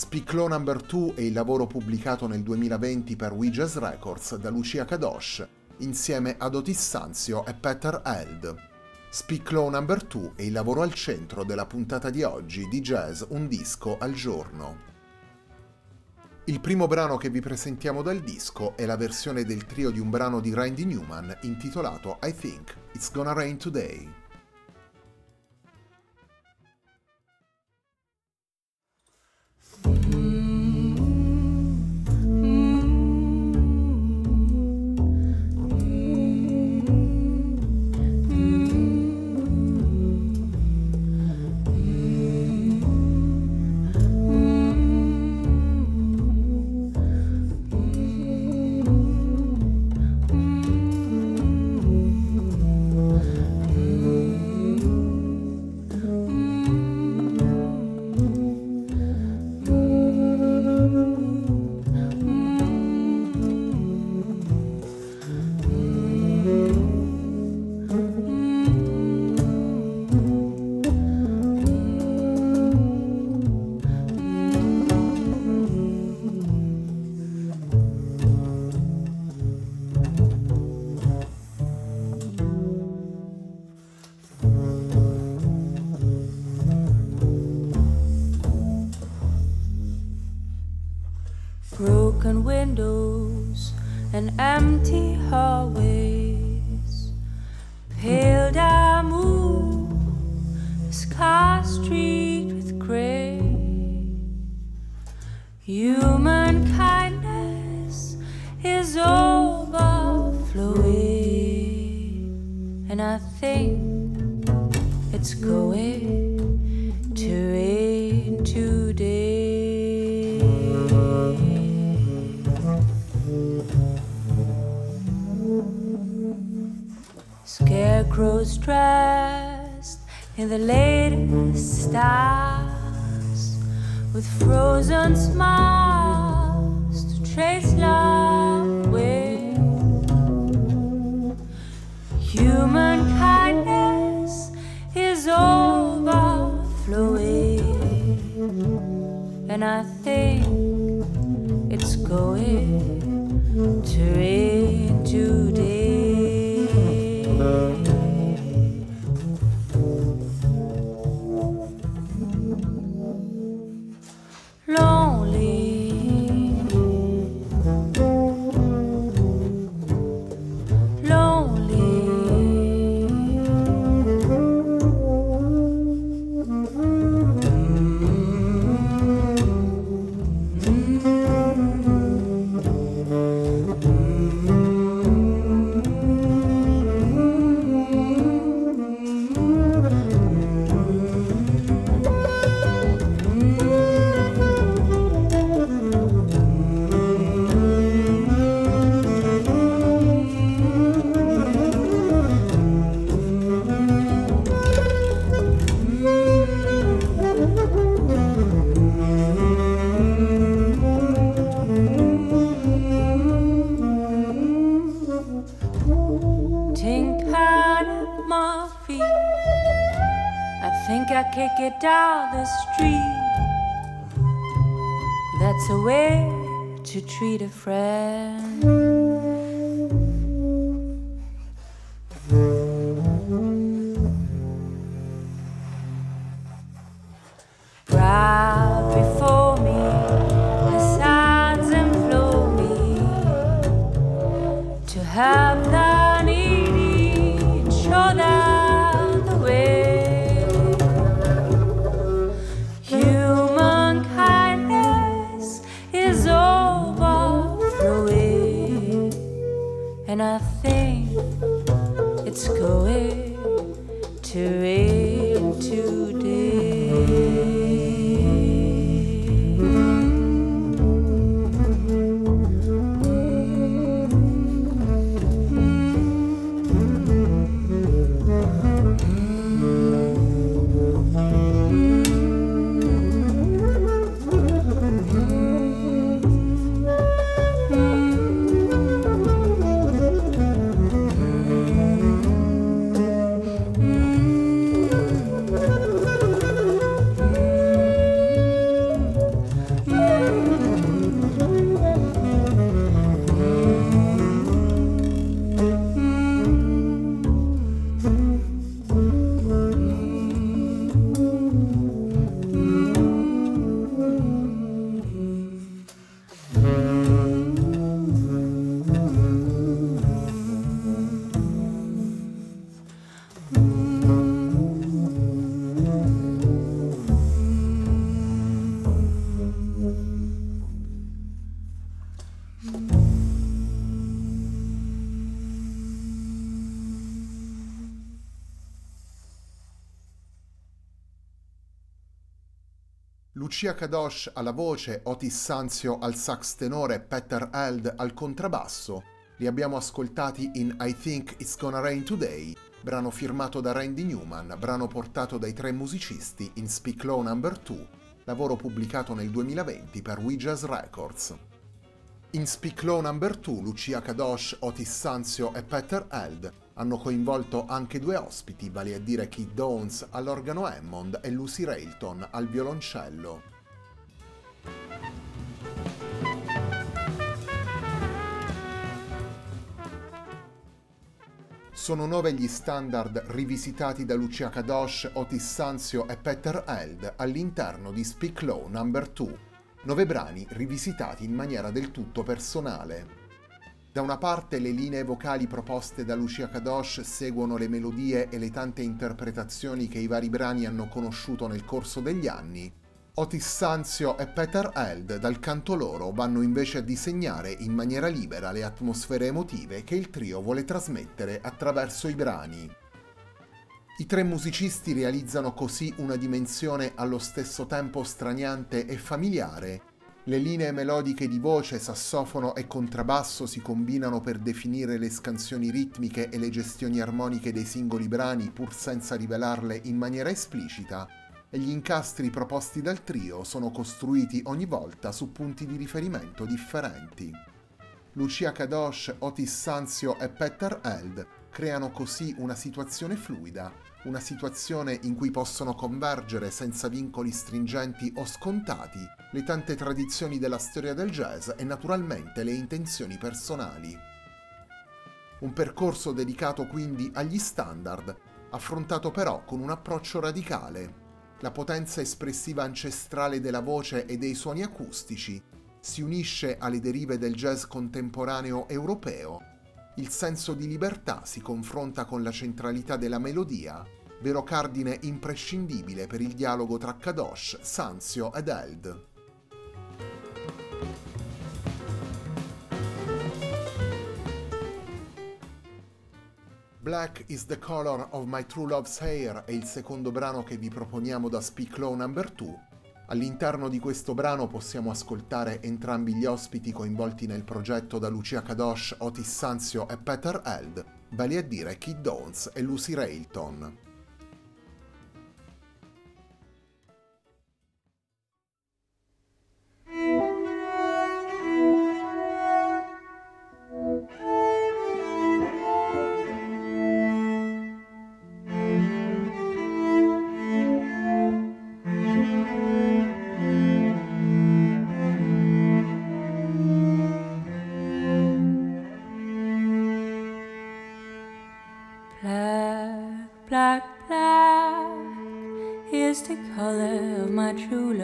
Speak Low No. 2 è il lavoro pubblicato nel 2020 per We Records da Lucia Kadosh, insieme ad Otis Sanzio e Peter Held. Speak Low No. 2 è il lavoro al centro della puntata di oggi di Jazz Un disco al giorno. Il primo brano che vi presentiamo dal disco è la versione del trio di un brano di Randy Newman intitolato I Think It's Gonna Rain Today. Broken windows and empty hallways. Pale damu, sky streaked with gray. Human kindness is overflowing, and I think it's going Scarecrows dressed in the latest stars with frozen smiles to trace love with. Human kindness is overflowing, and I think it's going to rain That's a way to treat a friend. Lucia Kadosh alla voce, Otis Sanzio al sax tenore, Peter Held al contrabbasso. Li abbiamo ascoltati in I Think It's Gonna Rain Today, brano firmato da Randy Newman, brano portato dai tre musicisti in Speak Low No. 2, lavoro pubblicato nel 2020 per We Jazz Records. In Speak Low No. 2 Lucia Kadosh, Otis Sanzio e Peter Held hanno coinvolto anche due ospiti, vale a dire Keith Downs all'organo Hammond e Lucy Railton al violoncello. Sono nove gli standard rivisitati da Lucia Kadosh, Otis Sanzio e Peter Held all'interno di Speak Low No. 2, nove brani rivisitati in maniera del tutto personale. Da una parte le linee vocali proposte da Lucia Kadosh seguono le melodie e le tante interpretazioni che i vari brani hanno conosciuto nel corso degli anni. Otis Sanzio e Peter Held dal canto loro vanno invece a disegnare in maniera libera le atmosfere emotive che il trio vuole trasmettere attraverso i brani. I tre musicisti realizzano così una dimensione allo stesso tempo straniante e familiare le linee melodiche di voce, sassofono e contrabbasso si combinano per definire le scansioni ritmiche e le gestioni armoniche dei singoli brani pur senza rivelarle in maniera esplicita, e gli incastri proposti dal trio sono costruiti ogni volta su punti di riferimento differenti. Lucia Kadosh, Otis Sanzio e Peter Held creano così una situazione fluida, una situazione in cui possono convergere senza vincoli stringenti o scontati le tante tradizioni della storia del jazz e naturalmente le intenzioni personali. Un percorso dedicato quindi agli standard, affrontato però con un approccio radicale. La potenza espressiva ancestrale della voce e dei suoni acustici si unisce alle derive del jazz contemporaneo europeo. Il senso di libertà si confronta con la centralità della melodia vero cardine imprescindibile per il dialogo tra Kadosh, Sanzio ed Eld. Black is the color of my true love's hair è il secondo brano che vi proponiamo da Speak Low No. 2. All'interno di questo brano possiamo ascoltare entrambi gli ospiti coinvolti nel progetto da Lucia Kadosh, Otis Sanzio e Peter Eld, vale a dire Kid Downs e Lucy Railton.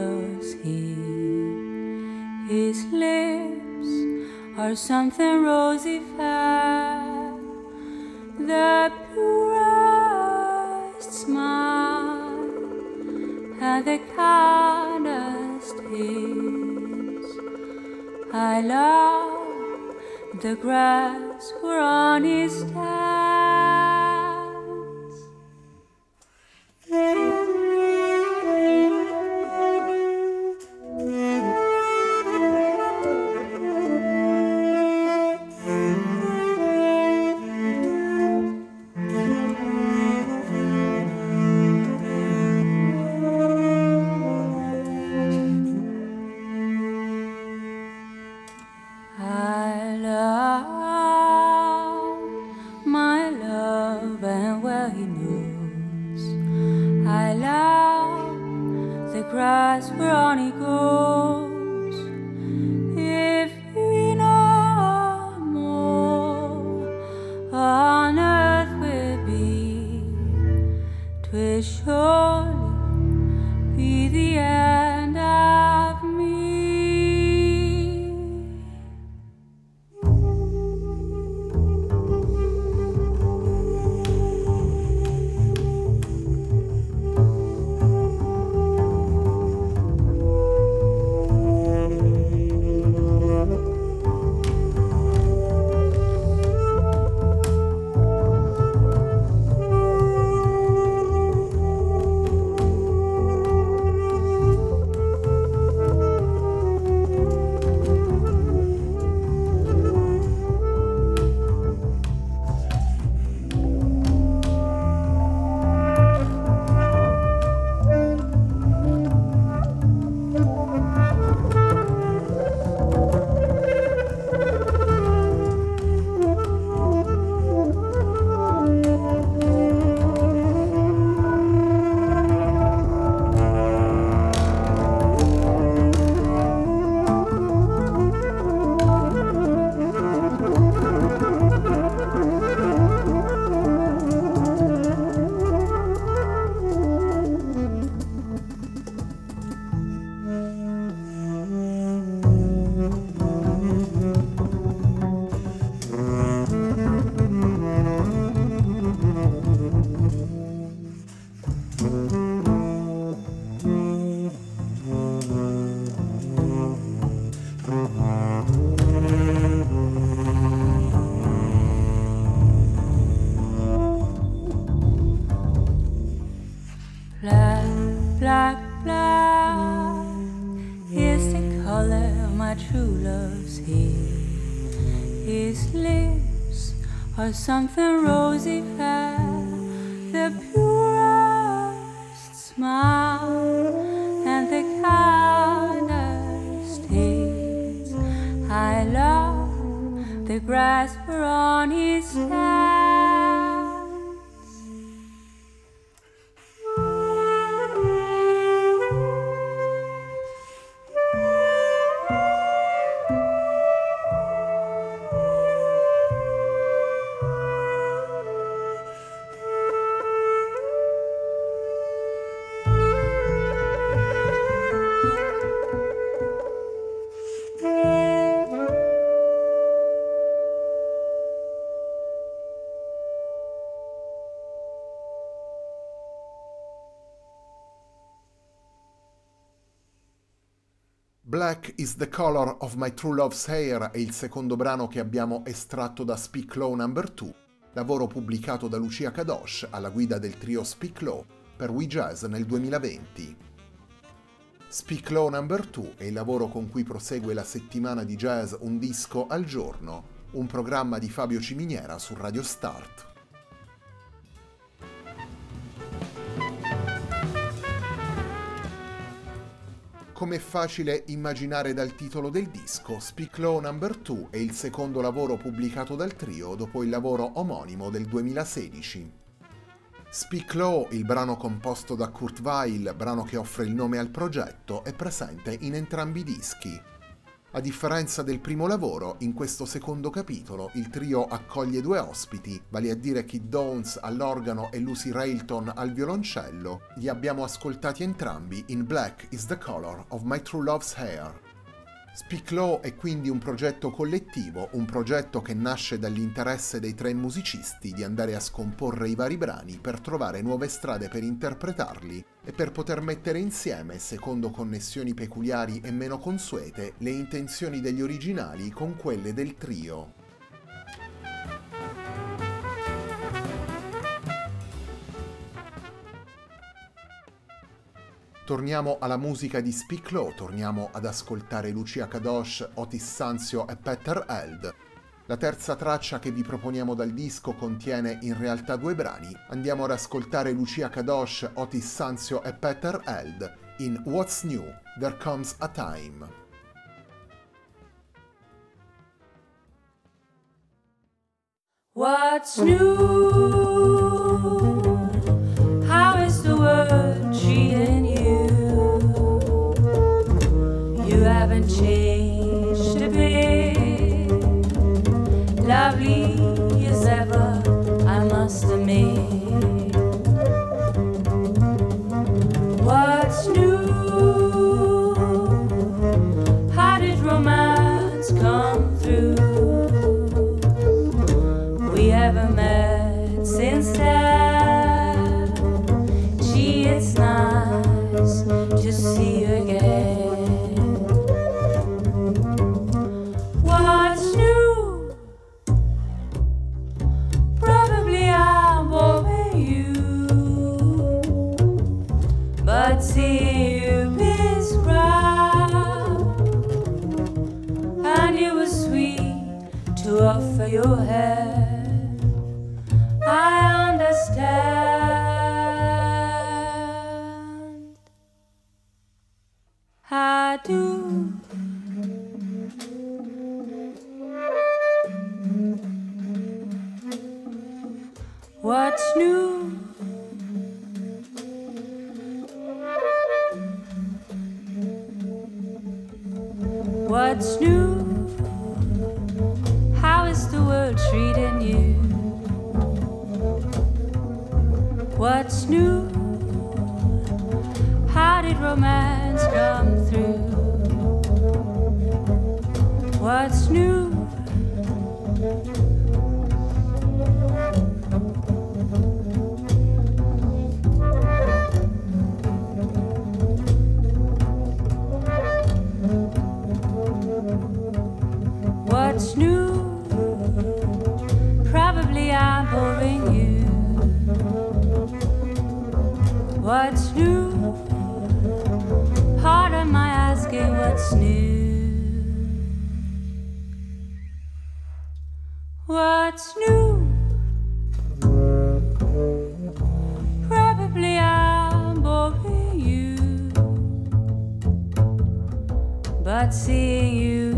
Love's hair. His lips are something rosy fair, the purest smile and the kindest kiss. I love the grass where on his stands. My true love's here. His lips are something rosy fair, the purest smile and the kindest taste. I love the grass on his stands. Black is the color of my true love's hair è il secondo brano che abbiamo estratto da Speak Low No. 2, lavoro pubblicato da Lucia Kadosh alla guida del trio Speak Low per We Jazz nel 2020. Speak Low No. 2 è il lavoro con cui prosegue la settimana di jazz Un disco al giorno, un programma di Fabio Ciminiera su Radio Start. Come è facile immaginare dal titolo del disco, Speak Low No. 2 è il secondo lavoro pubblicato dal trio dopo il lavoro omonimo del 2016. Speak Low, il brano composto da Kurt Weill, brano che offre il nome al progetto, è presente in entrambi i dischi. A differenza del primo lavoro, in questo secondo capitolo il trio accoglie due ospiti, vale a dire Kid Downs all'organo e Lucy Railton al violoncello. Li abbiamo ascoltati entrambi in Black is the Color of My True Love's Hair. Speak Law è quindi un progetto collettivo, un progetto che nasce dall'interesse dei tre musicisti di andare a scomporre i vari brani per trovare nuove strade per interpretarli e per poter mettere insieme, secondo connessioni peculiari e meno consuete, le intenzioni degli originali con quelle del trio. Torniamo alla musica di Speak Low, torniamo ad ascoltare Lucia Kadosh, Otis Sanzio e Peter Held. La terza traccia che vi proponiamo dal disco contiene in realtà due brani. Andiamo ad ascoltare Lucia Kadosh, Otis Sanzio e Peter Held in What's New? There Comes a Time. What's new? How is the world treating you? Haven't changed a bit. Lovely as ever, I must admit. What's new? How did romance come through? We haven't met since then. Gee, it's nice to see come through? What's new? What's new? Probably I'm boring you. What's new? What's new? Probably I'm boring you. But seeing you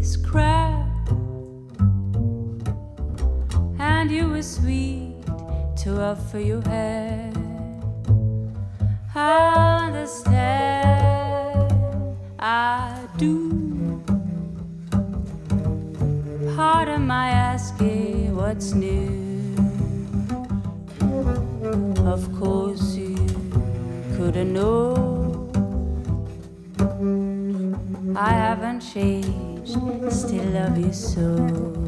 is crap. And you were sweet to offer your hand. I understand. I do. Part of my what's new. Of course, you couldn't know. I haven't changed, still love you so.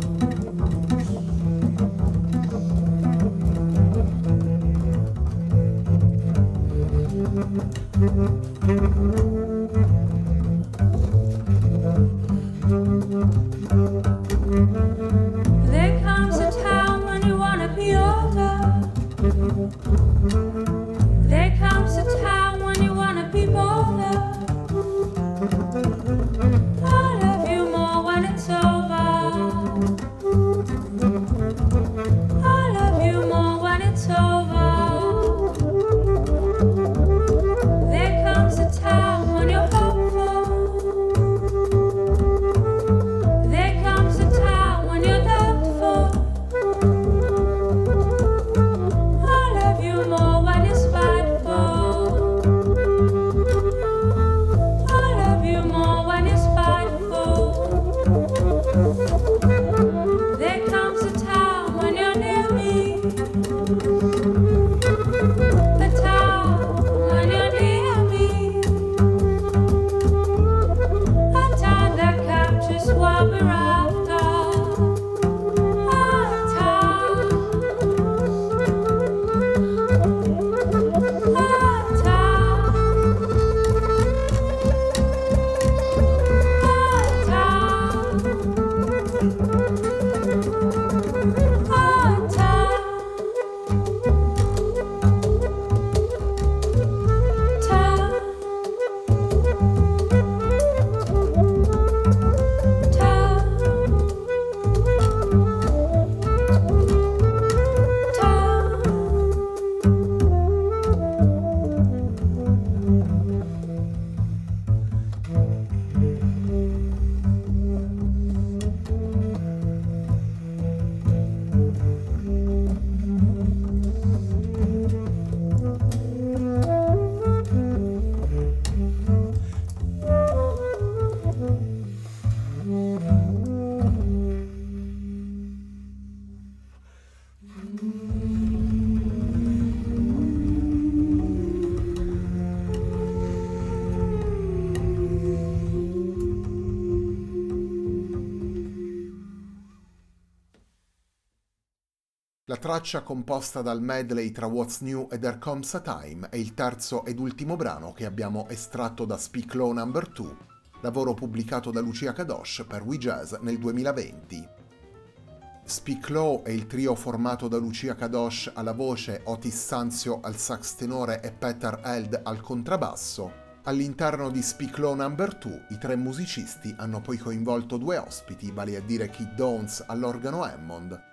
La traccia composta dal medley tra What's New e There Comes a Time è il terzo ed ultimo brano che abbiamo estratto da Speak Low No. 2, lavoro pubblicato da Lucia Kadosh per We Jazz nel 2020. Speak Low è il trio formato da Lucia Kadosh alla voce, Otis Sanzio al sax tenore e Peter Held al contrabbasso. All'interno di Speak Low No. 2 i tre musicisti hanno poi coinvolto due ospiti, vale a dire Kid Downs all'organo Hammond